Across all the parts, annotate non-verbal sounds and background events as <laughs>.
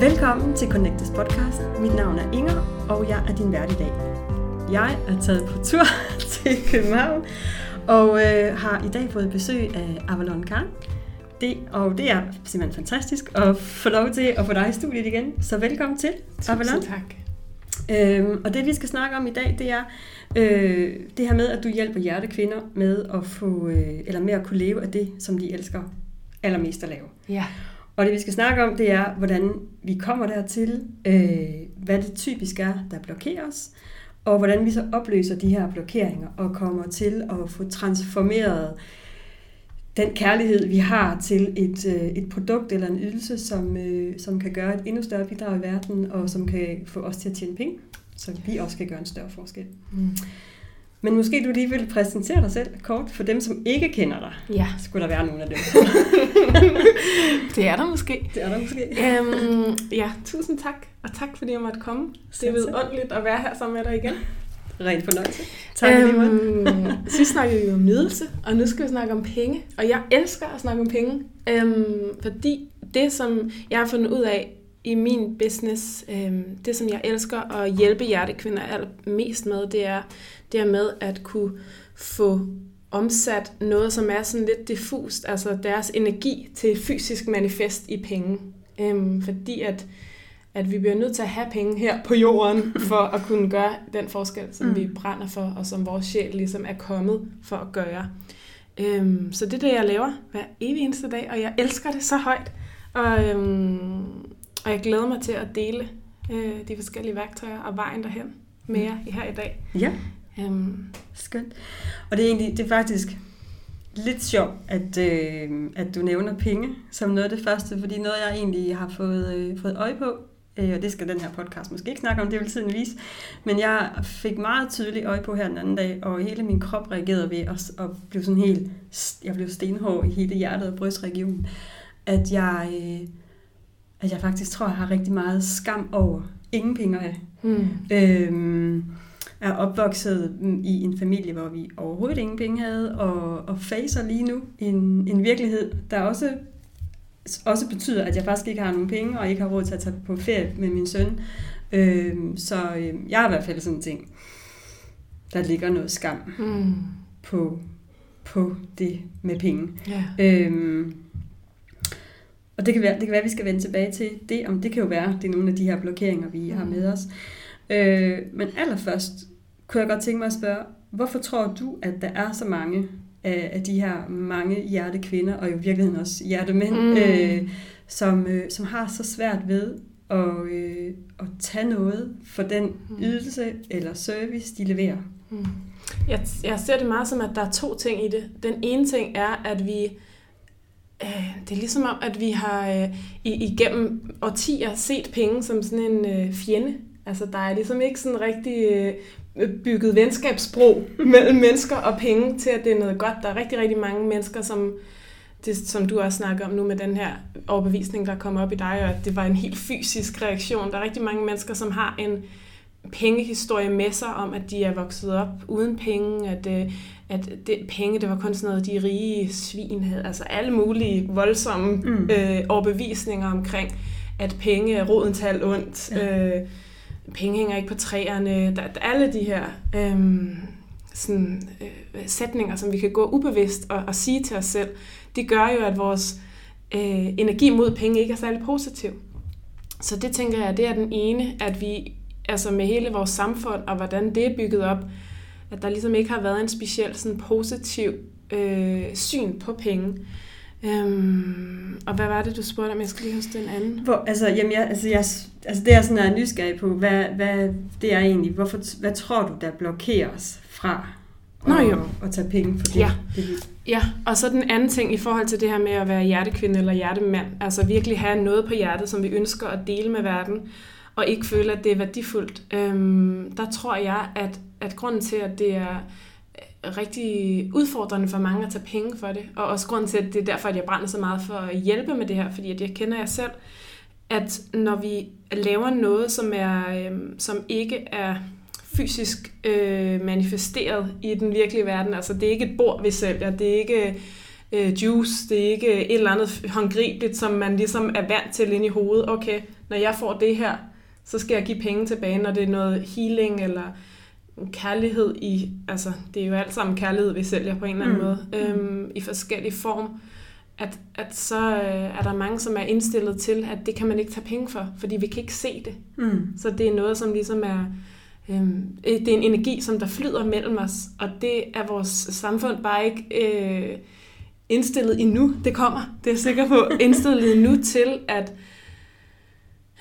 Velkommen til Connectes podcast. Mit navn er Inger, og jeg er din vært i dag. Jeg er taget på tur <laughs> til København, og øh, har i dag fået besøg af Avalon Khan. Det, og det er simpelthen fantastisk at få lov til at få dig i studiet igen. Så velkommen til, Avalon. tak. Øhm, og det vi skal snakke om i dag, det er øh, det her med, at du hjælper hjertekvinder med at få, øh, eller med at kunne leve af det, som de elsker allermest at lave. Ja. Og det vi skal snakke om, det er, hvordan vi kommer dertil, øh, hvad det typisk er, der blokerer os, og hvordan vi så opløser de her blokeringer og kommer til at få transformeret den kærlighed, vi har til et, øh, et produkt eller en ydelse, som, øh, som kan gøre et endnu større bidrag i verden, og som kan få os til at tjene penge, så vi også kan gøre en større forskel. Mm. Men måske du lige vil præsentere dig selv kort for dem, som ikke kender dig. Ja, Skulle der være nogen af dem? <laughs> det er der måske. Det er der måske. Øhm, ja, tusind tak, og tak fordi jeg måtte komme. Det er vidunderligt at være her sammen med dig igen. Rent fornøjelse. Tak øhm, lige sidst snakkede vi om nydelse, og nu skal vi snakke om penge. Og jeg elsker at snakke om penge, øhm, fordi det, som jeg har fundet ud af i min business, øhm, det, som jeg elsker at hjælpe hjertekvinder allermest med, det er det er med at kunne få omsat noget, som er sådan lidt diffust, altså deres energi til fysisk manifest i penge. Øhm, fordi at, at vi bliver nødt til at have penge her på jorden, <laughs> for at kunne gøre den forskel, som mm. vi brænder for, og som vores sjæl ligesom er kommet for at gøre. Øhm, så det er det, jeg laver hver evig eneste dag, og jeg elsker det så højt. Og, øhm, og jeg glæder mig til at dele øh, de forskellige værktøjer og vejen derhen med jer her i dag. Ja, Øhm, skønt. Og det er egentlig det er faktisk lidt sjovt, at, øh, at du nævner penge som noget af det første, fordi noget, jeg egentlig har fået, øh, fået øje på, øh, og det skal den her podcast måske ikke snakke om, det vil tiden vise, men jeg fik meget tydeligt øje på her den anden dag, og hele min krop reagerede ved at, at blive sådan helt, jeg blev stenhård i hele hjertet og brystregionen, at jeg, øh, at jeg faktisk tror, jeg har rigtig meget skam over ingen penge have. hmm. Øhm, er opvokset i en familie, hvor vi overhovedet ingen penge havde, og, og facer lige nu en, en virkelighed, der også, også betyder, at jeg faktisk ikke har nogen penge, og ikke har råd til at tage på ferie med min søn. Øhm, så øhm, jeg har i hvert fald sådan en ting, der ligger noget skam Hmm. på, på det med penge. Ja. Øhm, og det kan, være, det kan være, at vi skal vende tilbage til det, om det kan jo være, det er nogle af de her blokeringer, vi har med os. Øh, men allerførst kunne jeg godt tænke mig at spørge, hvorfor tror du, at der er så mange af, af de her mange hjertekvinder, og i virkeligheden også hjertemænd, Mm. mm. øh, som, øh, som har så svært ved at, øh, at tage noget for den Mm. ydelse eller service, de leverer? Hmm. Jeg, jeg ser det meget som, at der er to ting i det. Den ene ting er, at vi... Øh, det er ligesom om, at vi har øh, igennem årtier set penge som sådan en øh, fjende. Altså, der er ligesom ikke sådan rigtig øh, bygget venskabsbro <laughs> mellem mennesker og penge til, at det er noget godt. Der er rigtig, rigtig mange mennesker, som, det, som du også snakker om nu med den her overbevisning, der kommer op i dig, og at det var en helt fysisk reaktion. Der er rigtig mange mennesker, som har en pengehistorie med sig om, at de er vokset op uden penge, at, øh, at det, penge, det var kun sådan noget, de rige svin havde. Altså alle mulige voldsomme Mm. øh, overbevisninger omkring, at penge er roden til alt ondt. Ja. Øh, penge hænger ikke på træerne. Der, der, alle de her øh, sådan, øh, sætninger, som vi kan gå ubevidst og, og sige til os selv, det gør jo, at vores øh, energi mod penge ikke er særlig positiv. Så det tænker jeg, det er den ene, at vi altså med hele vores samfund og hvordan det er bygget op, at der ligesom ikke har været en speciel sådan positiv øh, syn på penge. Øhm, og hvad var det, du spurgte om? Jeg skal lige huske den anden. Hvor, altså, jamen, jeg, altså, jeg, altså, det er sådan, jeg er nysgerrig på, hvad, hvad det er egentlig. Hvorfor, hvad tror du, der blokerer os fra Nå, at, jo. at tage penge for det? Ja. det Ja, og så den anden ting i forhold til det her med at være hjertekvinde eller hjertemand. Altså virkelig have noget på hjertet, som vi ønsker at dele med verden, og ikke føle, at det er værdifuldt. Øhm, der tror jeg, at, at grunden til, at det er øh, rigtig udfordrende for mange at tage penge for det, og også grunden til, at det er derfor, at jeg brænder så meget for at hjælpe med det her, fordi at jeg kender jer selv, at når vi laver noget, som, er, øh, som ikke er fysisk øh, manifesteret i den virkelige verden. Altså det er ikke et bord, vi sælger, det er ikke øh, juice, det er ikke et eller andet håndgribeligt, som man ligesom er vant til ind i hovedet. Okay, når jeg får det her, så skal jeg give penge tilbage, når det er noget healing eller kærlighed i, altså det er jo alt sammen kærlighed, vi sælger på en eller anden mm. måde, øhm, i forskellige form, at, at så øh, er der mange, som er indstillet til, at det kan man ikke tage penge for, fordi vi kan ikke se det. Mm. Så det er noget, som ligesom er, øhm, det er en energi, som der flyder mellem os, og det er vores samfund bare ikke øh, indstillet endnu. Det kommer, det er jeg sikker på, <laughs> indstillet endnu til, at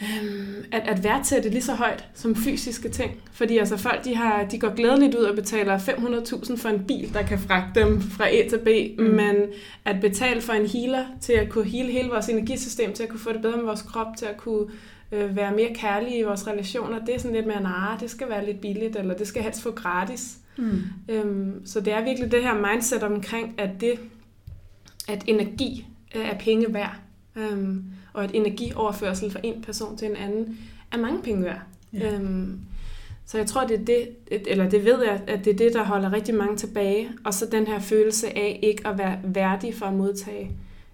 Øhm, at, at værdsætte lige så højt som fysiske ting. Fordi altså folk, de, har, de går glædeligt ud og betaler 500.000 for en bil, der kan fragte dem fra A til B, mm. men at betale for en healer til at kunne hele hele vores energisystem, til at kunne få det bedre med vores krop, til at kunne øh, være mere kærlige i vores relationer, det er sådan lidt mere, nej, det skal være lidt billigt, eller det skal helst få gratis. Mm. Øhm, så det er virkelig det her mindset omkring, at det, at energi er penge værd. Øhm, og at energioverførsel fra en person til en anden er mange penge værd. Ja. Øhm, så jeg tror, det er det, eller det ved jeg, at det er det, der holder rigtig mange tilbage. Og så den her følelse af ikke at være værdig for at modtage.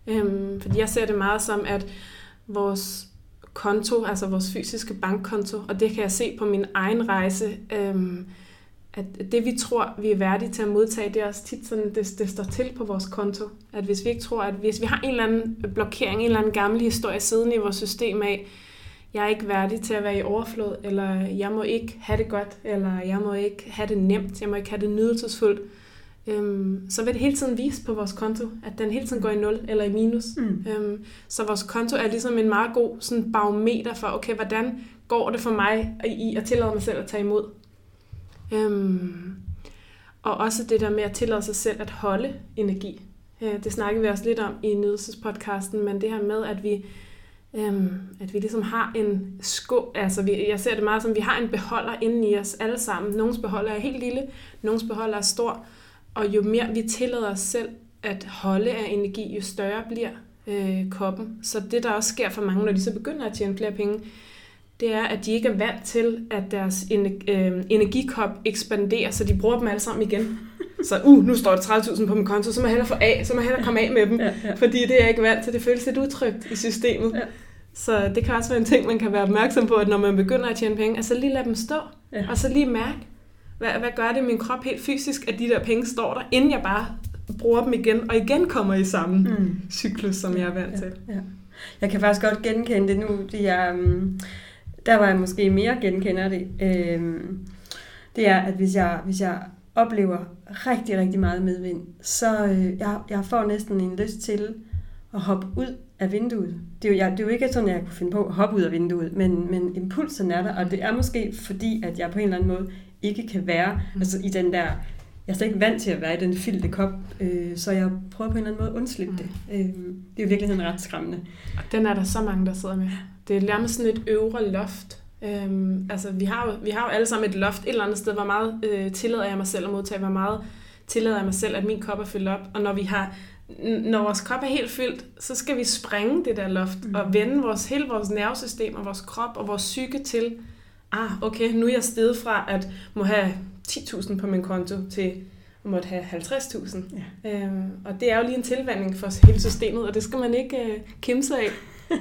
Øhm, fordi jeg ser det meget som, at vores konto, altså vores fysiske bankkonto, og det kan jeg se på min egen rejse, øhm, at det vi tror, vi er værdige til at modtage, det er også tit sådan, det, det står til på vores konto. At hvis vi ikke tror, at hvis vi har en eller anden blokering, en eller anden gammel historie siddende i vores system af, jeg er ikke værdig til at være i overflod, eller jeg må ikke have det godt, eller jeg må ikke have det nemt, jeg må ikke have det nydelsesfuldt, øhm, så vil det hele tiden vise på vores konto, at den hele tiden går i 0 eller i minus. Mm. Øhm, så vores konto er ligesom en meget god sådan barometer for, okay, hvordan går det for mig i at tillade mig selv at tage imod Øhm, og også det der med at tillade sig selv at holde energi. Øh, det snakkede vi også lidt om i nydelsespodcasten, men det her med, at vi, øhm, at vi ligesom har en sko, altså vi, jeg ser det meget som, at vi har en beholder inden i os alle sammen. Nogens beholder er helt lille, nogens beholder er stor, og jo mere vi tillader os selv at holde af energi, jo større bliver øh, koppen. Så det, der også sker for mange, når de så begynder at tjene flere penge, det er, at de ikke er vant til, at deres øh, energikop ekspanderer, så de bruger dem alle sammen igen. <laughs> Så uh, nu står der 30.000 på min konto, så må jeg hellere få af, så må jeg hellere komme af med dem, ja, ja. fordi det er jeg ikke vant til. Det føles lidt utrygt i systemet. Ja. Så det kan også være en ting, man kan være opmærksom på, at når man begynder at tjene penge, altså lige lade dem stå, ja. og så lige mærke, hvad, hvad gør det min krop helt fysisk, at de der penge står der, inden jeg bare bruger dem igen, og igen kommer i samme mm. cyklus, som jeg er vant til. Ja, ja. Jeg kan faktisk godt genkende det nu. Det er, um der var jeg måske mere genkender det, øh, det er, at hvis jeg, hvis jeg oplever rigtig, rigtig meget medvind, så øh, jeg, jeg får næsten en lyst til at hoppe ud af vinduet. Det er, jo, jeg, det er jo ikke sådan, at jeg kunne finde på at hoppe ud af vinduet, men, men impulsen er der, og det er måske fordi, at jeg på en eller anden måde ikke kan være mm. altså, i den der jeg er slet ikke vant til at være i den fyldte kop, øh, så jeg prøver på en eller anden måde at undslippe mm. det. Øh, det er jo virkelig ret skræmmende. Og den er der så mange, der sidder med. Det er nærmest sådan et øvre loft. Øhm, altså, vi har, jo, vi har jo alle sammen et loft et eller andet sted, hvor meget øh, tillader jeg mig selv at modtage, hvor meget tillader jeg mig selv, at min kop er fyldt op. Og når vi har når vores krop er helt fyldt, så skal vi sprænge det der loft mm. og vende vores, hele vores nervesystem og vores krop og vores psyke til, ah, okay, nu er jeg stedet fra at må have 10.000 på min konto til at måtte have 50.000. Ja. Øhm, og det er jo lige en tilvandring for hele systemet, og det skal man ikke øh, kæmpe sig af. <laughs>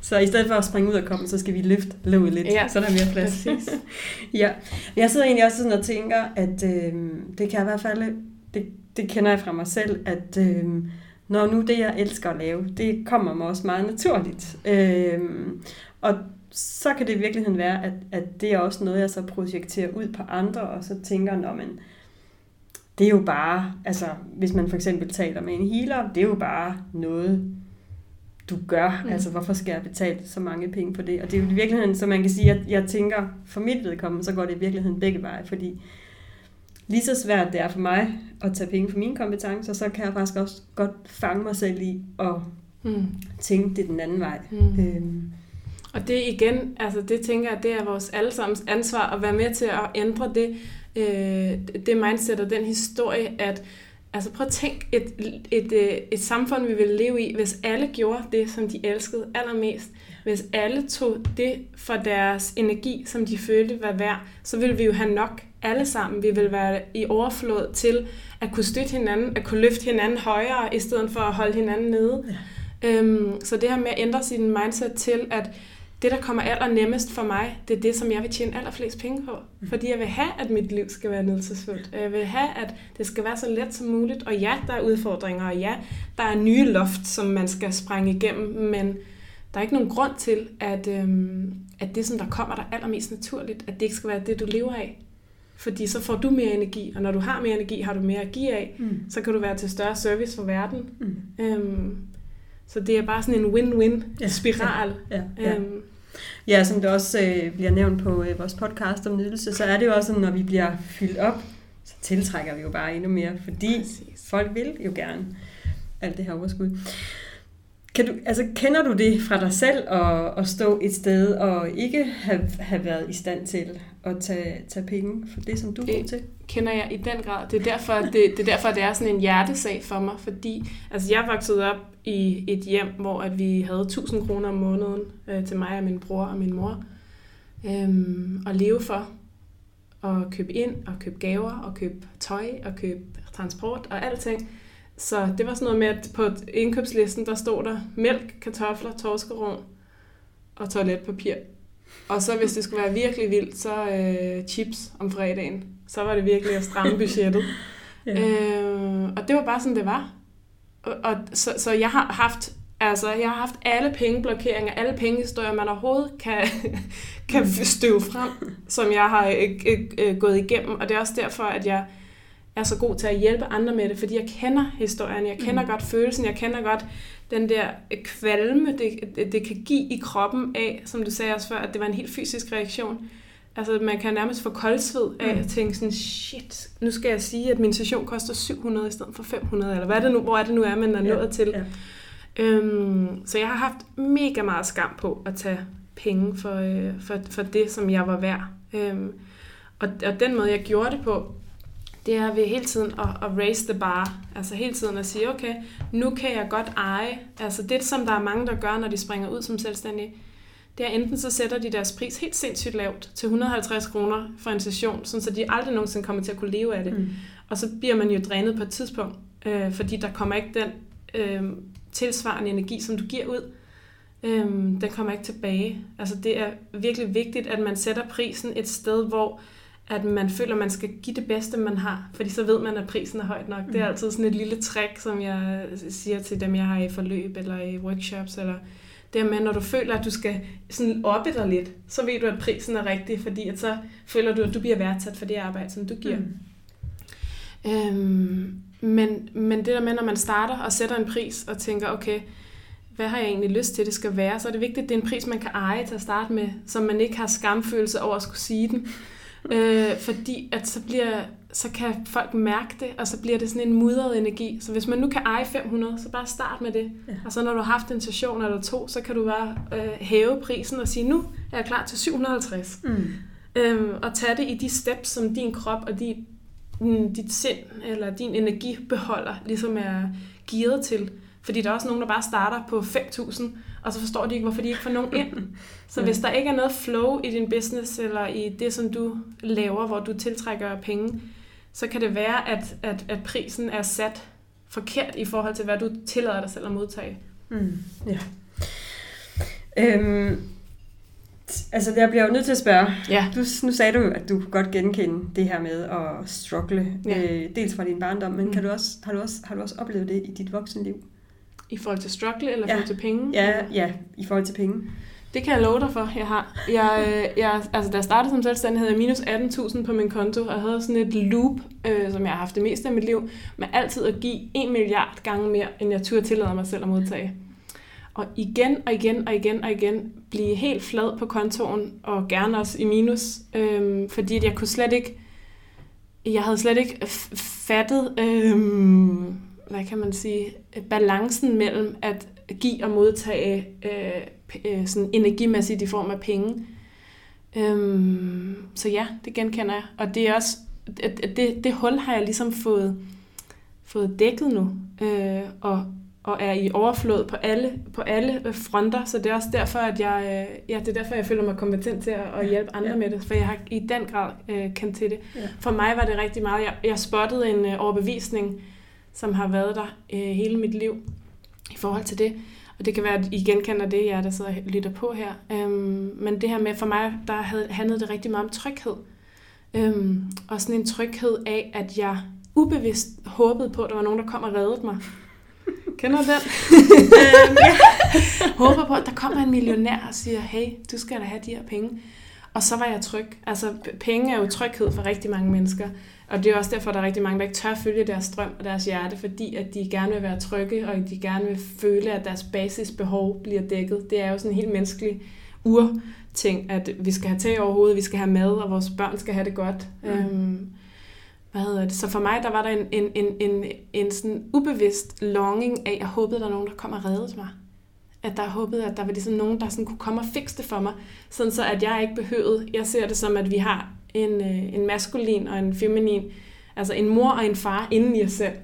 så i stedet for at springe ud og komme, så skal vi løfte låget lidt, ja, så der er mere plads. <laughs> ja. Jeg sidder egentlig også sådan og tænker, at øh, det kan i hvert fald, det, det kender jeg fra mig selv, at øh, når nu det, jeg elsker at lave, det kommer mig også meget naturligt. Øh, og så kan det i virkeligheden være, at, at det er også noget, jeg så projekterer ud på andre, og så tænker, når man, det er jo bare, altså hvis man for eksempel taler med en healer, det er jo bare noget, du gør. Mm. Altså, hvorfor skal jeg betale så mange penge på det? Og det er jo i virkeligheden, så man kan sige, at jeg tænker, for mit vedkommende, så går det i virkeligheden begge veje, fordi lige så svært det er for mig at tage penge for mine kompetencer, så kan jeg faktisk også godt fange mig selv i at mm. tænke det den anden vej. Mm. Øhm. Og det igen, altså det tænker jeg, det er vores allesammens ansvar at være med til at ændre det, øh, det mindset og den historie, at Altså prøv at tænke et, et, et, øh, et samfund, vi ville leve i, hvis alle gjorde det, som de elskede allermest. Hvis alle tog det for deres energi, som de følte var værd, så ville vi jo have nok alle sammen. Vi ville være i overflod til at kunne støtte hinanden, at kunne løfte hinanden højere, i stedet for at holde hinanden nede. Ja. Øhm, så det her med at ændre sin mindset til, at det, der kommer aller nemmest for mig, det er det, som jeg vil tjene allerflest penge på. Mm. Fordi jeg vil have, at mit liv skal være nydelsesfuldt. Jeg vil have, at det skal være så let som muligt. Og ja, der er udfordringer, og ja, der er nye loft, som man skal sprænge igennem, men der er ikke nogen grund til, at, øhm, at det, som der kommer der allermest naturligt, at det ikke skal være det, du lever af. Fordi så får du mere energi, og når du har mere energi, har du mere at give af, mm. så kan du være til større service for verden. Mm. Øhm, så det er bare sådan en win-win-spiral. Ja, ja, ja. Øhm, Ja, som det også øh, bliver nævnt på øh, vores podcast om nydelse, så er det jo også sådan, når vi bliver fyldt op, så tiltrækker vi jo bare endnu mere, fordi Præcis. folk vil jo gerne alt det her overskud. Kan du, altså, kender du det fra dig selv at, at stå et sted og ikke have, have været i stand til at tage, tage penge for det, som du er til? kender jeg i den grad. Det er derfor, det, det er derfor, det er sådan en hjertesag for mig, fordi altså, jeg voksede op i et hjem, hvor at vi havde 1000 kroner om måneden øh, til mig og min bror og min mor øhm, at leve for. Og købe ind, og købe gaver, og købe tøj, og købe transport og alting. Så det var sådan noget med, at på indkøbslisten, der stod der mælk, kartofler, torskerovn og toiletpapir. Og så hvis det skulle være virkelig vildt, så øh, chips om fredagen. Så var det virkelig at stramme budgettet. <laughs> ja. øh, og det var bare sådan, det var. Og, og så, så jeg har haft Altså, jeg har haft alle pengeblokeringer, alle pengehistorier, man overhovedet kan, <laughs> kan støve frem, som jeg har øh, øh, gået igennem. Og det er også derfor, at jeg er så god til at hjælpe andre med det, fordi jeg kender historien, jeg kender mm. godt følelsen, jeg kender godt den der kvalme, det, det, det kan give i kroppen af, som du sagde også før, at det var en helt fysisk reaktion. Altså, man kan nærmest få koldsved af mm. at tænke sådan, shit, nu skal jeg sige, at min session koster 700 i stedet for 500, eller hvad er det nu, hvor er det nu er, man er nået ja, til. Ja. Øhm, så jeg har haft mega meget skam på at tage penge for, øh, for, for det, som jeg var værd. Øhm, og, og den måde, jeg gjorde det på, det er ved hele tiden at, at raise the bar. Altså hele tiden at sige, okay, nu kan jeg godt eje. Altså det, som der er mange, der gør, når de springer ud som selvstændige, det er enten så sætter de deres pris helt sindssygt lavt til 150 kroner for en session, så de aldrig nogensinde kommer til at kunne leve af det. Mm. Og så bliver man jo drænet på et tidspunkt, øh, fordi der kommer ikke den øh, tilsvarende energi, som du giver ud. Øh, den kommer ikke tilbage. Altså det er virkelig vigtigt, at man sætter prisen et sted, hvor at man føler, at man skal give det bedste, man har, fordi så ved man, at prisen er højt nok. Mm. Det er mm. altid sådan et lille trick, som jeg siger til dem, jeg har i forløb eller i workshops, eller det med, når du føler, at du skal sådan oppe dig lidt, så ved du, at prisen er rigtig, fordi at så føler du, at du bliver værdsat for det arbejde, som du giver. Mm. Øhm, men, men det der med, når man starter og sætter en pris og tænker, okay, hvad har jeg egentlig lyst til, det skal være, så er det vigtigt, at det er en pris, man kan eje til at starte med, så man ikke har skamfølelse over at skulle sige den. Øh, fordi at så, bliver, så kan folk mærke det, og så bliver det sådan en mudret energi. Så hvis man nu kan eje 500, så bare start med det. Ja. Og så når du har haft en session eller to, så kan du bare øh, hæve prisen og sige, nu er jeg klar til 750. Mm. Øhm, og tage det i de steps, som din krop og din, dit sind eller din energibeholder ligesom er gearet til. Fordi der er også nogen, der bare starter på 5.000, og så forstår de ikke, hvorfor de ikke får nogen ind. <laughs> Så hvis der ikke er noget flow i din business, eller i det, som du laver, hvor du tiltrækker penge, så kan det være, at, at, at prisen er sat forkert i forhold til, hvad du tillader dig selv at modtage. Mm, ja. Øhm, altså, jeg bliver jo nødt til at spørge. Ja. Du, nu sagde du, at du godt genkende det her med at struggle, ja. øh, dels fra din barndom, men mm. kan du også, har, du også, har du også oplevet det i dit voksenliv? I forhold til struggle, eller i ja. forhold til penge? Ja, ja, i forhold til penge. Det kan jeg love dig for, jeg har. Jeg, jeg, altså, da jeg startede som selvstændig, havde jeg minus 18.000 på min konto, og jeg havde sådan et loop, øh, som jeg har haft det meste af mit liv, med altid at give 1 milliard gange mere, end jeg turde tillade mig selv at modtage. Og igen og igen og igen og igen blive helt flad på kontoen, og gerne også i minus, øh, fordi jeg kunne slet ikke, jeg havde slet ikke fattet, øh, hvad kan man sige, balancen mellem at give og modtage øh, øh, sådan energimæssigt i form af penge. Øhm, så ja, det genkender jeg. Og det er også, det, det, det hul har jeg ligesom fået, fået dækket nu, øh, og, og er i overflod på alle, på alle fronter, så det er også derfor, at jeg, øh, ja, det er derfor, jeg føler mig kompetent til at, at hjælpe andre ja. med det, for jeg har i den grad øh, kendt til det. Ja. For mig var det rigtig meget, jeg, jeg spottede en øh, overbevisning, som har været der øh, hele mit liv i forhold til det. Og det kan være, at I genkender det, jeg der sidder og lytter på her. Øhm, men det her med, for mig, der havde, handlede det rigtig meget om tryghed. Øhm, og sådan en tryghed af, at jeg ubevidst håbede på, at der var nogen, der kom og reddede mig. Kender du den? <laughs> øhm, ja. Håber på, at der kommer en millionær og siger, hey, du skal da have de her penge. Og så var jeg tryg. Altså, penge er jo tryghed for rigtig mange mennesker. Og det er også derfor, der er rigtig mange, der ikke tør følge deres strøm og deres hjerte, fordi at de gerne vil være trygge, og de gerne vil føle, at deres basisbehov bliver dækket. Det er jo sådan en helt menneskelig urting, at vi skal have tag over hovedet, vi skal have mad, og vores børn skal have det godt. Mm. Øhm, hvad hedder det? Så for mig, der var der en, en, en, en, en sådan ubevidst longing af, at jeg håbede, at der er nogen, der kom og reddede mig. At der håbede, at der var ligesom nogen, der sådan kunne komme og fikse det for mig, sådan så at jeg ikke behøvede. Jeg ser det som, at vi har en, øh, en maskulin og en feminin, altså en mor og en far inden i os selv.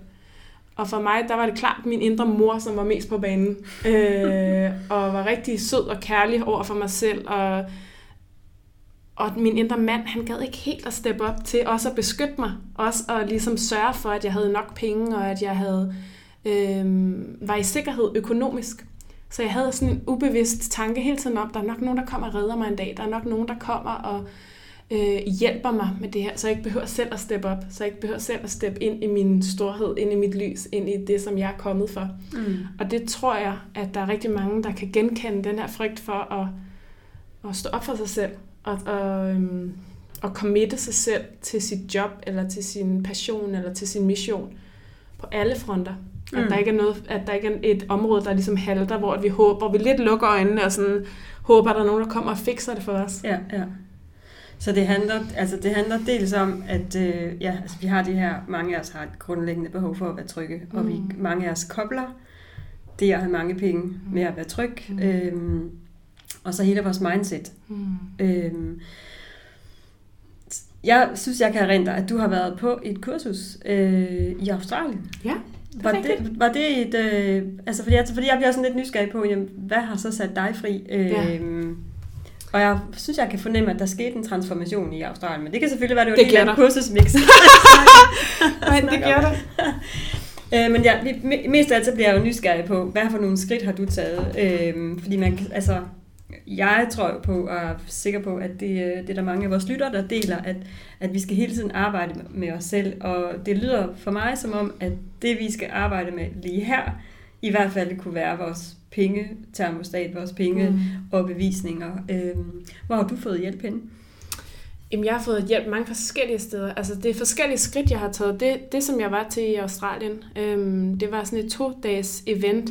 Og for mig, der var det klart min indre mor, som var mest på banen. <laughs> Øh, og var rigtig sød og kærlig over for mig selv. Og, og min indre mand, han gad ikke helt at steppe op til også at beskytte mig. Også at ligesom sørge for, at jeg havde nok penge, og at jeg havde øh, var i sikkerhed økonomisk. Så jeg havde sådan en ubevidst tanke hele tiden om, der er nok nogen, der kommer og redder mig en dag. Der er nok nogen, der kommer og øh, hjælper mig med det her, så jeg ikke behøver selv at steppe op, så jeg ikke behøver selv at steppe ind i min storhed, ind i mit lys, ind i det, som jeg er kommet for. Mm. Og det tror jeg, at der er rigtig mange, der kan genkende den her frygt for at, at stå op for sig selv, og, og, øhm, og committe sig selv til sit job, eller til sin passion, eller til sin mission, på alle fronter. At mm. der ikke er noget, at der ikke er et område, der ligesom halter, hvor vi håber, vi lidt lukker øjnene og sådan håber, at der er nogen, der kommer og fikser det for os. Ja, ja. Så det handler, altså det handler dels om, at øh, ja, altså vi har de her, mange af os har et grundlæggende behov for at være trygge, mm. og vi, mm. mange af os kobler det at have mange penge med at være tryg, mm. øhm, og så hele vores mindset. Mm. Øhm, jeg synes, jeg kan erindre, at du har været på et kursus øh, i Australien. Ja, det var det, var det et... Øh, altså, fordi jeg, fordi jeg bliver sådan lidt nysgerrig på, jamen, hvad har så sat dig fri? Øh, ja. Og jeg synes, jeg kan fornemme, at der skete en transformation i Australien. Men det kan selvfølgelig være, det var det en kursusmix. <laughs> Men det gør der. <laughs> Øh, men ja, mest af alt så bliver jeg jo nysgerrig på, hvad for nogle skridt har du taget? Øh, fordi man, altså, jeg tror jo på, og er sikker på, at det, øh, det er der mange af vores lyttere, der deler, at, at vi skal hele tiden arbejde med os selv. Og det lyder for mig som om, at det vi skal arbejde med lige her, i hvert fald kunne være vores pengetermostat, vores penge mm. og bevisninger. Øhm, hvor har du fået hjælp henne? Jamen, jeg har fået hjælp mange forskellige steder. Altså, det er forskellige skridt, jeg har taget. Det, det som jeg var til i Australien, øhm, det var sådan et to-dages event.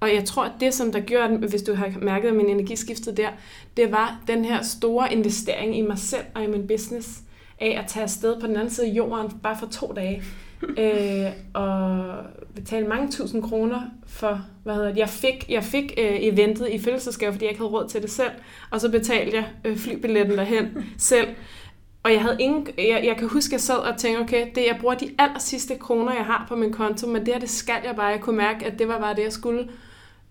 Og jeg tror, at det, som der gjorde, hvis du har mærket, at min energi skiftede der, det var den her store investering i mig selv og i min business af at tage afsted på den anden side af jorden bare for to dage. <laughs> øh, og betale mange tusind kroner for, hvad hedder det, jeg fik, jeg fik øh, eventet i fødselsdagsgave, fordi jeg ikke havde råd til det selv, og så betalte jeg øh, flybilletten derhen <laughs> selv. Og jeg havde ingen, jeg, jeg kan huske, at jeg sad og tænkte, okay, det, jeg bruger de aller sidste kroner, jeg har på min konto, men det her, det skal jeg bare. Jeg kunne mærke, at det var bare det, jeg skulle.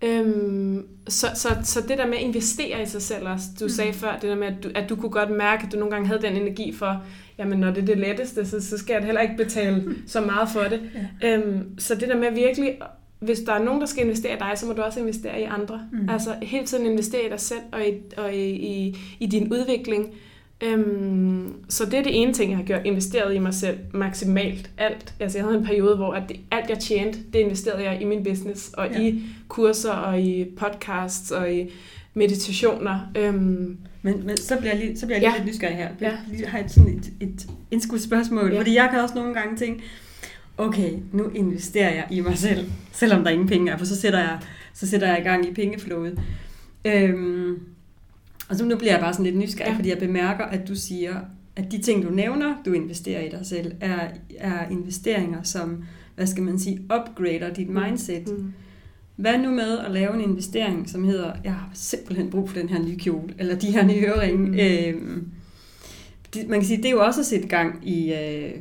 Øhm, så, så, så det der med at investere i sig selv også, du mm. sagde før, det der med, at du, at du kunne godt mærke, at du nogle gange havde den energi for, jamen når det er det letteste, så, så skal jeg heller ikke betale <laughs> så meget for det. Ja. Øhm, så det der med virkelig, hvis der er nogen, der skal investere i dig, så må du også investere i andre. Mm. Altså hele tiden investere i dig selv og i, og i, i, i din udvikling. Øhm, så det er det ene ting, jeg har gjort. Investeret i mig selv maksimalt. Alt. Altså jeg havde en periode, hvor at det, alt jeg tjente, det investerede jeg i min business. Og ja. i kurser, og i podcasts, og i meditationer. Øhm, men, men så bliver jeg lige, så bliver jeg lige ja. lidt nysgerrig her. Jeg ja. har et, sådan et, et indskudt spørgsmål, ja. fordi jeg kan også nogle gange tænke, okay, nu investerer jeg i mig selv, selvom der ingen penge er, for så sætter jeg, så sætter jeg i gang i pengeflowet. Øhm, og så nu bliver jeg bare sådan lidt nysgerrig, ja. fordi jeg bemærker, at du siger, at de ting, du nævner, du investerer i dig selv, er, er investeringer, som, hvad skal man sige, upgrader dit mm. mindset. Mm. Hvad nu med at lave en investering, som hedder, jeg har simpelthen brug for den her nye kjole, eller de her nye øreringe. Mm. Øhm, man kan sige, det er jo også at sætte gang i, øh,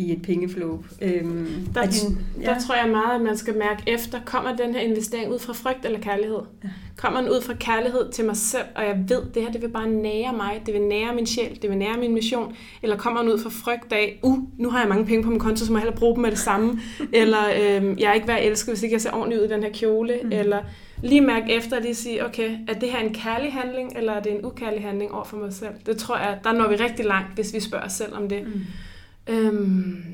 i et pengeflow. Øhm, Der, er din, ja. der tror jeg meget, at man skal mærke efter, kommer den her investering ud fra frygt eller kærlighed? Ja. Kommer den ud fra kærlighed til mig selv, og jeg ved, det her det vil bare nære mig, det vil nære min sjæl, det vil nære min mission, eller kommer den ud fra frygt af, uh, nu har jeg mange penge på min konto, så må jeg hellere bruge dem med det samme, <laughs> eller øhm, jeg er ikke værd at elske, hvis ikke jeg ser ordentligt ud i den her kjole, mm. eller lige mærke efter og lige sige, okay, er det her en kærlig handling, eller er det en ukærlig handling over for mig selv? Det tror jeg, der når vi rigtig langt, hvis vi spørger os selv om det. Mm. Øhm,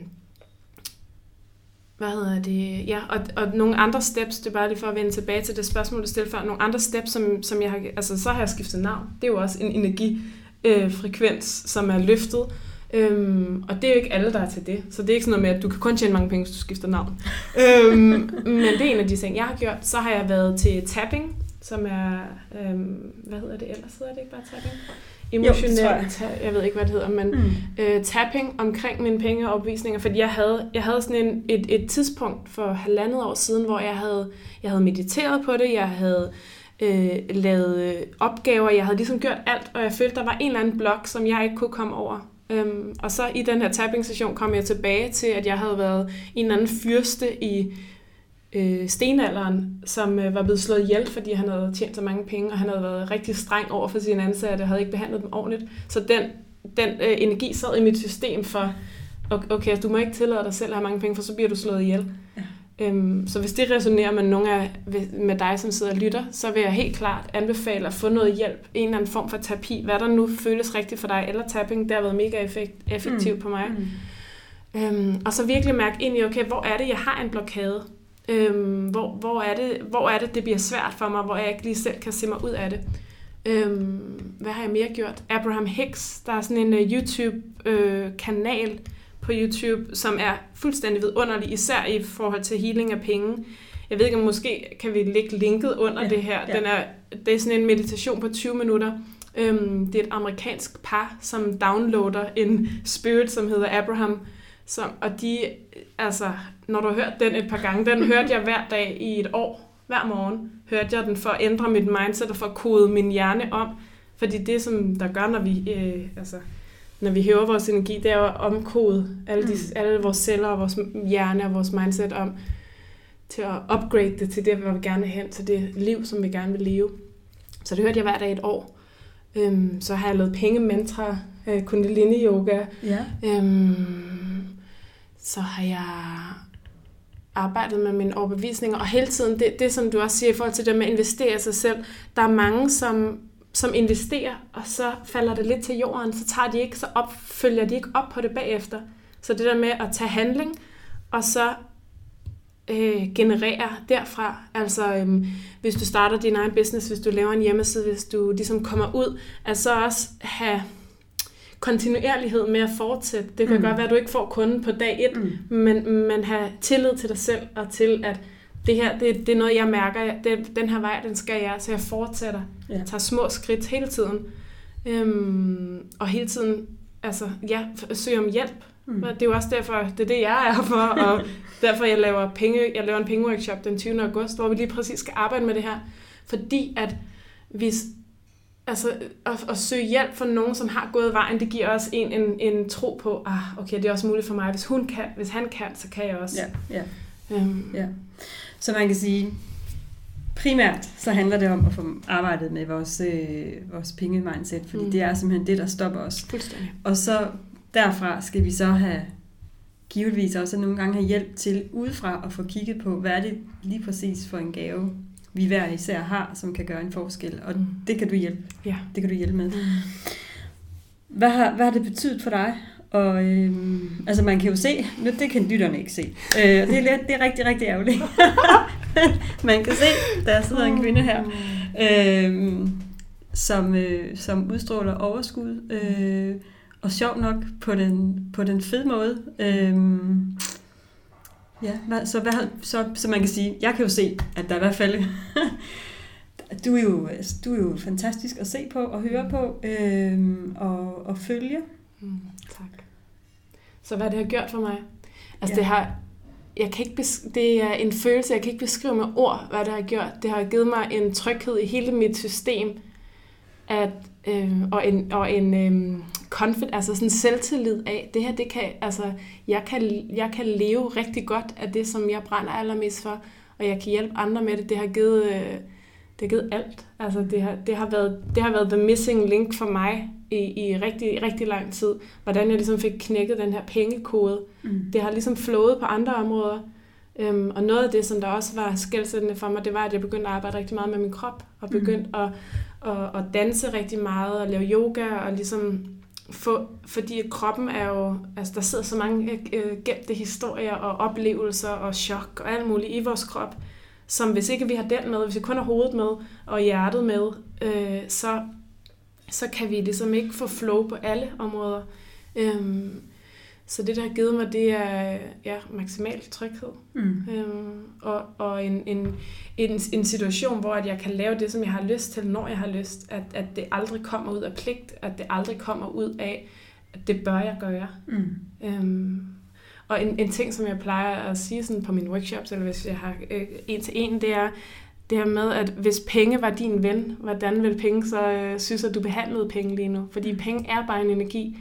hvad hedder det? Ja, og, og nogle andre steps, det er bare lige for at vende tilbage til det spørgsmål, du stillede før. Nogle andre steps, som, som jeg har... Altså, så har jeg skiftet navn. Det er jo også en energifrekvens, øh, som er løftet. Øhm, og det er jo ikke alle, der er til det. Så det er ikke sådan noget med, at du kan kun tjene mange penge, hvis du skifter navn. <laughs> øhm, men det er en af de ting, jeg har gjort. Så har jeg været til tapping, som er... Øhm, hvad hedder det ellers? Hedder det ikke bare tapping? Emotionelt, jo, jeg. Ta- jeg ved ikke, hvad det hedder, men mm. øh, tapping omkring mine penge og opvisninger, fordi jeg havde, jeg havde sådan en, et, et tidspunkt for halvandet år siden, hvor jeg havde, jeg havde mediteret på det, jeg havde øh, lavet øh, opgaver, jeg havde ligesom gjort alt, og jeg følte, der var en eller anden blok, som jeg ikke kunne komme over. Øhm, og så i den her tapping-session kom jeg tilbage til, at jeg havde været en eller anden fyrste i øh, stenalderen, som øh, var blevet slået ihjel, fordi han havde tjent så mange penge, og han havde været rigtig streng over for sine ansatte, og havde ikke behandlet dem ordentligt. Så den, den øh, energi sad i mit system for, okay, altså, du må ikke tillade dig selv at have mange penge, for så bliver du slået ihjel. Ja. Øhm, så hvis det resonerer med nogle af med dig, som sidder og lytter, så vil jeg helt klart anbefale at få noget hjælp, en eller anden form for terapi, hvad der nu føles rigtigt for dig, eller tapping, det har været mega effekt, effektivt mm. på mig. Mm. Øhm, og så virkelig mærke ind i, okay, hvor er det, jeg har en blokade? Øhm, hvor, hvor, er det, hvor er det, det bliver svært for mig, hvor jeg ikke lige selv kan se mig ud af det. Øhm, hvad har jeg mere gjort? Abraham Hicks, der er sådan en uh, YouTube-kanal uh, på YouTube, som er fuldstændig vidunderlig, især i forhold til healing af penge. Jeg ved ikke, om måske kan vi lægge linket under ja, det her. Ja. Den er, det er sådan en meditation på 20 minutter. Øhm, det er et amerikansk par, som downloader en spirit, som hedder Abraham, som, og de, altså, når du har hørt den et par gange, den hørte jeg hver dag i et år, hver morgen, hørte jeg den for at ændre mit mindset og for at kode min hjerne om. Fordi det, som der gør, når vi, øh, altså, når vi hæver vores energi, det er at omkode alle, de, mm. alle vores celler og vores hjerne og vores mindset om til at upgrade det til det, hvor vi gerne vil hen, til det liv, som vi gerne vil leve. Så det hørte jeg hver dag et år. Øhm, så har jeg lavet penge-mantra, øh, kundalini-yoga. Ja. Øhm, så har jeg arbejdet med mine overbevisninger, og hele tiden, det, det som du også siger i forhold til det med at investere i sig selv, der er mange, som, som investerer, og så falder det lidt til jorden, så tager de ikke, så op, følger de ikke op på det bagefter. Så det der med at tage handling, og så øh, generere derfra. Altså, øhm, hvis du starter din egen business, hvis du laver en hjemmeside, hvis du ligesom kommer ud, at så også have kontinuerlighed med at fortsætte. Det kan mm. godt være, at du ikke får kunden på dag et, mm. men, men have tillid til dig selv og til, at det her, det, det er noget, jeg mærker, det, den her vej, den skal jeg, så jeg fortsætter. Ja. Jeg tager små skridt hele tiden. Øhm, og hele tiden, altså, ja, søger om hjælp. Mm. Det er jo også derfor, det er det, jeg er for, og <laughs> derfor jeg laver, penge, jeg laver en pengeworkshop den 20. august, hvor vi lige præcis skal arbejde med det her. Fordi at hvis altså, at, at søge hjælp for nogen, som har gået vejen, det giver også en, en, en tro på, ah, okay, det er også muligt for mig. Hvis, hun kan, hvis han kan, så kan jeg også. Ja, ja. Øhm. ja. Så man kan sige, primært så handler det om at få arbejdet med vores, øh, vores penge-mindset, fordi mm. det er simpelthen det, der stopper os. Fuldstændig. Og så derfra skal vi så have givetvis også nogle gange have hjælp til udefra at få kigget på, hvad er det lige præcis for en gave, vi hver især har, som kan gøre en forskel. Og mm. det kan du hjælpe. Ja. Det kan du hjælpe med. Mm. Hvad, har, hvad har det betydet for dig? Og øhm, altså man kan jo se, nu det kan lytterne ikke se. Øh, det, er det er rigtig, rigtig ærgerligt. <laughs> man kan se, der sidder en kvinde her, øh, som, øh, som udstråler overskud. Øh, og sjov nok på den, på den fede måde. Øh, Ja, hvad, så, hvad, så, så man kan sige, jeg kan jo se, at der i hvert fald, <laughs> du er, jo, du er jo fantastisk at se på og høre på øh, og, og følge. Mm, tak. Så hvad det har gjort for mig? Altså ja. det har, jeg kan ikke det er en følelse, jeg kan ikke beskrive med ord, hvad det har gjort. Det har givet mig en tryghed i hele mit system. at, øh, og en, og en øh, confident, altså sådan selvtillid af, det her, det kan, altså, jeg kan, jeg kan leve rigtig godt af det, som jeg brænder allermest for, og jeg kan hjælpe andre med det. Det har givet, øh, det har givet alt. Altså, det har, det, har været, det har været the missing link for mig i, i rigtig, rigtig lang tid. Hvordan jeg ligesom fik knækket den her pengekode. Mm. Det har ligesom flået på andre områder. Øhm, og noget af det, som der også var skældsættende for mig, det var, at jeg begyndte at arbejde rigtig meget med min krop, og begyndte mm. at, og, at danse rigtig meget, og lave yoga, og ligesom få, fordi kroppen er jo, altså der sidder så mange øh, øh, gemte historier og oplevelser og chok og alt muligt i vores krop, som hvis ikke vi har den med, hvis vi kun har hovedet med og hjertet med, øh, så, så kan vi ligesom ikke få flow på alle områder. Øhm, så det, der har givet mig, det er ja, maksimal tryghed. Mm. Øhm, og og en, en, en, en situation, hvor at jeg kan lave det, som jeg har lyst til, når jeg har lyst. At, at det aldrig kommer ud af pligt. At det aldrig kommer ud af, at det bør jeg gøre. Mm. Øhm, og en, en ting, som jeg plejer at sige sådan på mine workshops, eller hvis jeg har øh, en til en, det er, det her med, at hvis penge var din ven, hvordan vil penge så øh, synes, at du behandlede penge lige nu? Fordi penge er bare en energi,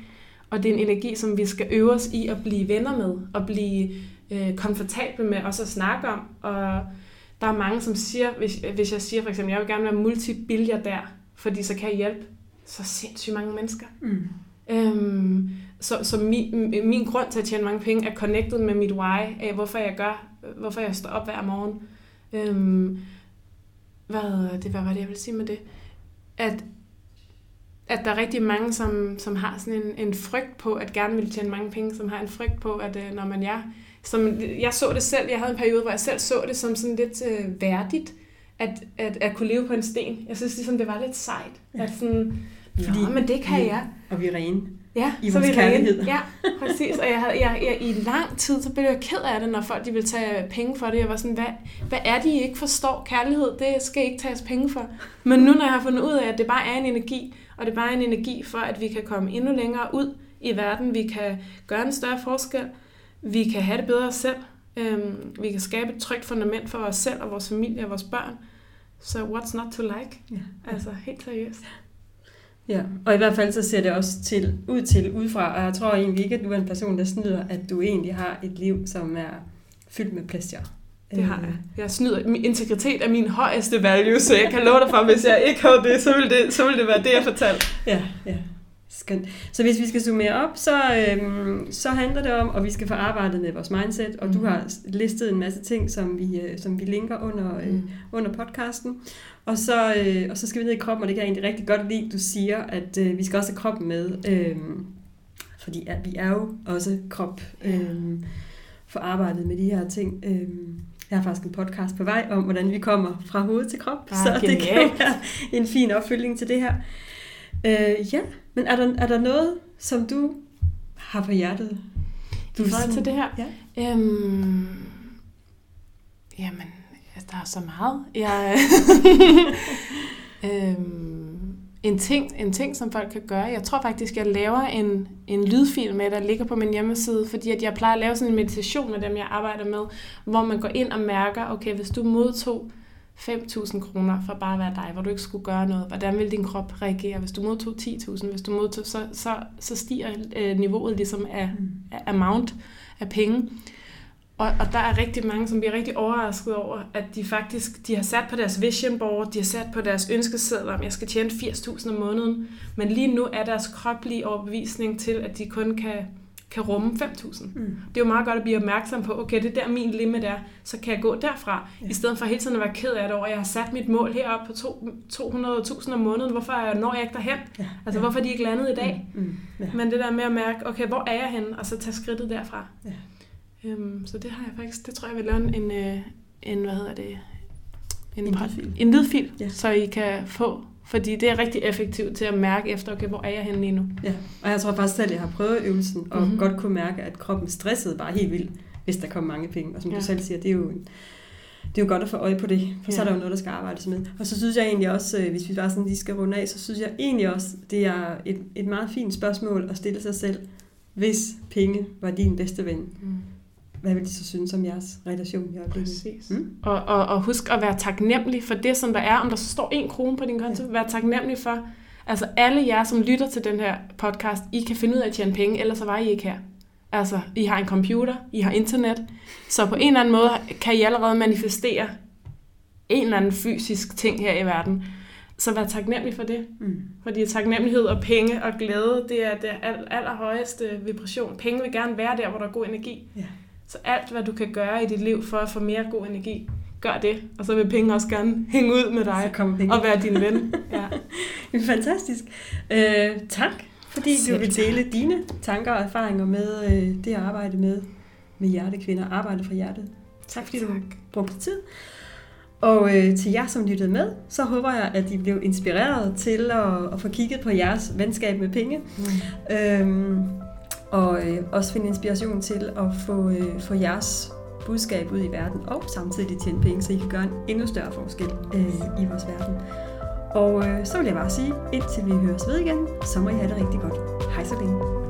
og det er en energi, som vi skal øve os i at blive venner med, og blive øh, komfortable med også at snakke om. Og der er mange, som siger, hvis, hvis jeg siger for eksempel, jeg vil gerne være der, fordi så kan jeg hjælpe så sindssygt mange mennesker. Mm. Øhm, så så min, min grund til at tjene mange penge er connected med mit why af, hvorfor jeg gør, hvorfor jeg står op hver morgen. Øhm, hvad, det, hvad var det, jeg vil sige med det? At at der er rigtig mange, som, som har sådan en, en frygt på, at gerne vil tjene mange penge, som har en frygt på, at øh, når man er... Som, jeg så det selv, jeg havde en periode, hvor jeg selv så det som sådan lidt øh, værdigt, at, at, at kunne leve på en sten. Jeg synes ligesom, det var lidt sejt. Ja. At sådan, Fordi, men det kan vi, jeg. Og vi er rene. Ja, I så vores kærlighed. Ja, præcis. Og jeg havde, jeg, jeg, i lang tid, så blev jeg ked af det, når folk de ville tage penge for det. Jeg var sådan, hvad, hvad er det, I ikke forstår? Kærlighed, det skal ikke tages penge for. Men nu, når jeg har fundet ud af, at det bare er en energi, og det er bare en energi for, at vi kan komme endnu længere ud i verden. Vi kan gøre en større forskel. Vi kan have det bedre selv. Øhm, vi kan skabe et trygt fundament for os selv og vores familie og vores børn. Så what's not to like? Ja. Altså helt seriøst. Ja, og i hvert fald så ser det også til, ud til udefra, og jeg tror egentlig ikke, at du er en person, der snyder, at du egentlig har et liv, som er fyldt med plaster. Det har jeg. Jeg snyder. Min integritet er min højeste value, så jeg kan love dig for, at hvis jeg ikke havde det, så ville det, så ville det være det, jeg fortalte. Ja, ja. Skønt. Så hvis vi skal summere op, så, øhm, så handler det om, at vi skal få arbejdet med vores mindset, og mm. du har listet en masse ting, som vi, øh, som vi linker under, øh, mm. under podcasten. Og så, øh, og så skal vi ned i kroppen, og det kan jeg egentlig rigtig godt lide, du siger, at øh, vi skal også have kroppen med. Øh, fordi at vi er jo også krop øh, for arbejdet med de her ting. Øh, jeg har faktisk en podcast på vej om, hvordan vi kommer fra hoved til krop, ah, så genialt. det kan være en fin opfølging til det her. Øh, ja, men er der, er der noget, som du har på hjertet? Du I forhold til det her? Ja. Øhm, jamen, der er så meget. Jeg, <laughs> øhm, en, ting, en ting, som folk kan gøre. Jeg tror faktisk, jeg laver en, en lydfil med, der ligger på min hjemmeside, fordi at jeg plejer at lave sådan en meditation med dem, jeg arbejder med, hvor man går ind og mærker, okay, hvis du modtog 5.000 kroner for bare at være dig, hvor du ikke skulle gøre noget, hvordan vil din krop reagere? Hvis du modtog 10.000, hvis du modtog, så, så, så stiger øh, niveauet ligesom af, mm. af amount af penge. Og, og der er rigtig mange, som bliver rigtig overrasket over, at de faktisk de har sat på deres vision board, de har sat på deres ønskeseddel om, jeg skal tjene 80.000 om måneden. Men lige nu er deres kroplige overbevisning til, at de kun kan, kan rumme 5.000. Mm. Det er jo meget godt at blive opmærksom på, okay, det er der min limit er, så kan jeg gå derfra. Ja. I stedet for hele tiden at være ked af det over, jeg har sat mit mål heroppe på 200.000 om måneden, hvorfor når jeg ikke derhen? Ja. Altså, ja. hvorfor er de ikke landet i dag? Mm. Mm. Ja. Men det der med at mærke, okay, hvor er jeg henne? Og så tage skridtet derfra. Ja. Øhm, så det har jeg faktisk, det tror jeg, jeg vil lave en, en, en hvad hedder det, en, en lydfil, en lydfil ja. så I kan få fordi det er rigtig effektivt til at mærke efter, okay, hvor er jeg henne lige nu? Ja, og jeg tror faktisk selv, at jeg har prøvet øvelsen, og mm-hmm. godt kunne mærke, at kroppen stressede bare helt vildt, hvis der kom mange penge. Og som ja. du selv siger, det er jo det er jo godt at få øje på det, for ja. så er der jo noget, der skal arbejdes med. Og så synes jeg egentlig også, øh, hvis vi bare sådan lige skal runde af, så synes jeg egentlig også, det er et, et meget fint spørgsmål at stille sig selv, hvis penge var din bedste ven. Mm hvad vil de så synes om jeres relation i øjeblikket? Præcis. Mm? Og, og, og husk at være taknemmelig for det, som der er. Om der så står en krone på din konto, ja. vær taknemmelig for, Altså alle jer, som lytter til den her podcast, I kan finde ud af at tjene penge, ellers så var I ikke her. Altså, I har en computer, I har internet, så på en eller anden måde kan I allerede manifestere en eller anden fysisk ting her i verden. Så vær taknemmelig for det. Mm. Fordi taknemmelighed og penge og glæde, det er det aller, allerhøjeste vibration. Penge vil gerne være der, hvor der er god energi. Ja. Så alt, hvad du kan gøre i dit liv for at få mere god energi, gør det. Og så vil penge også gerne hænge ud med dig og være din ven. <laughs> Ja. Fantastisk. Øh, tak, fordi Selv du vil dele dine tanker og erfaringer med øh, det at arbejde med, med hjertekvinder. Arbejde for hjertet. Tak, fordi du brugte tid. Og øh, til jer, som lyttede med, så håber jeg, at I blev inspireret til at, at få kigget på jeres venskab med penge. Mm. Øhm, og øh, også finde inspiration til at få, øh, få jeres budskab ud i verden, og samtidig tjene penge, så I kan gøre en endnu større forskel øh, i vores verden. Og øh, så vil jeg bare sige, indtil vi høres ved igen, så må I have det rigtig godt. Hej så længe.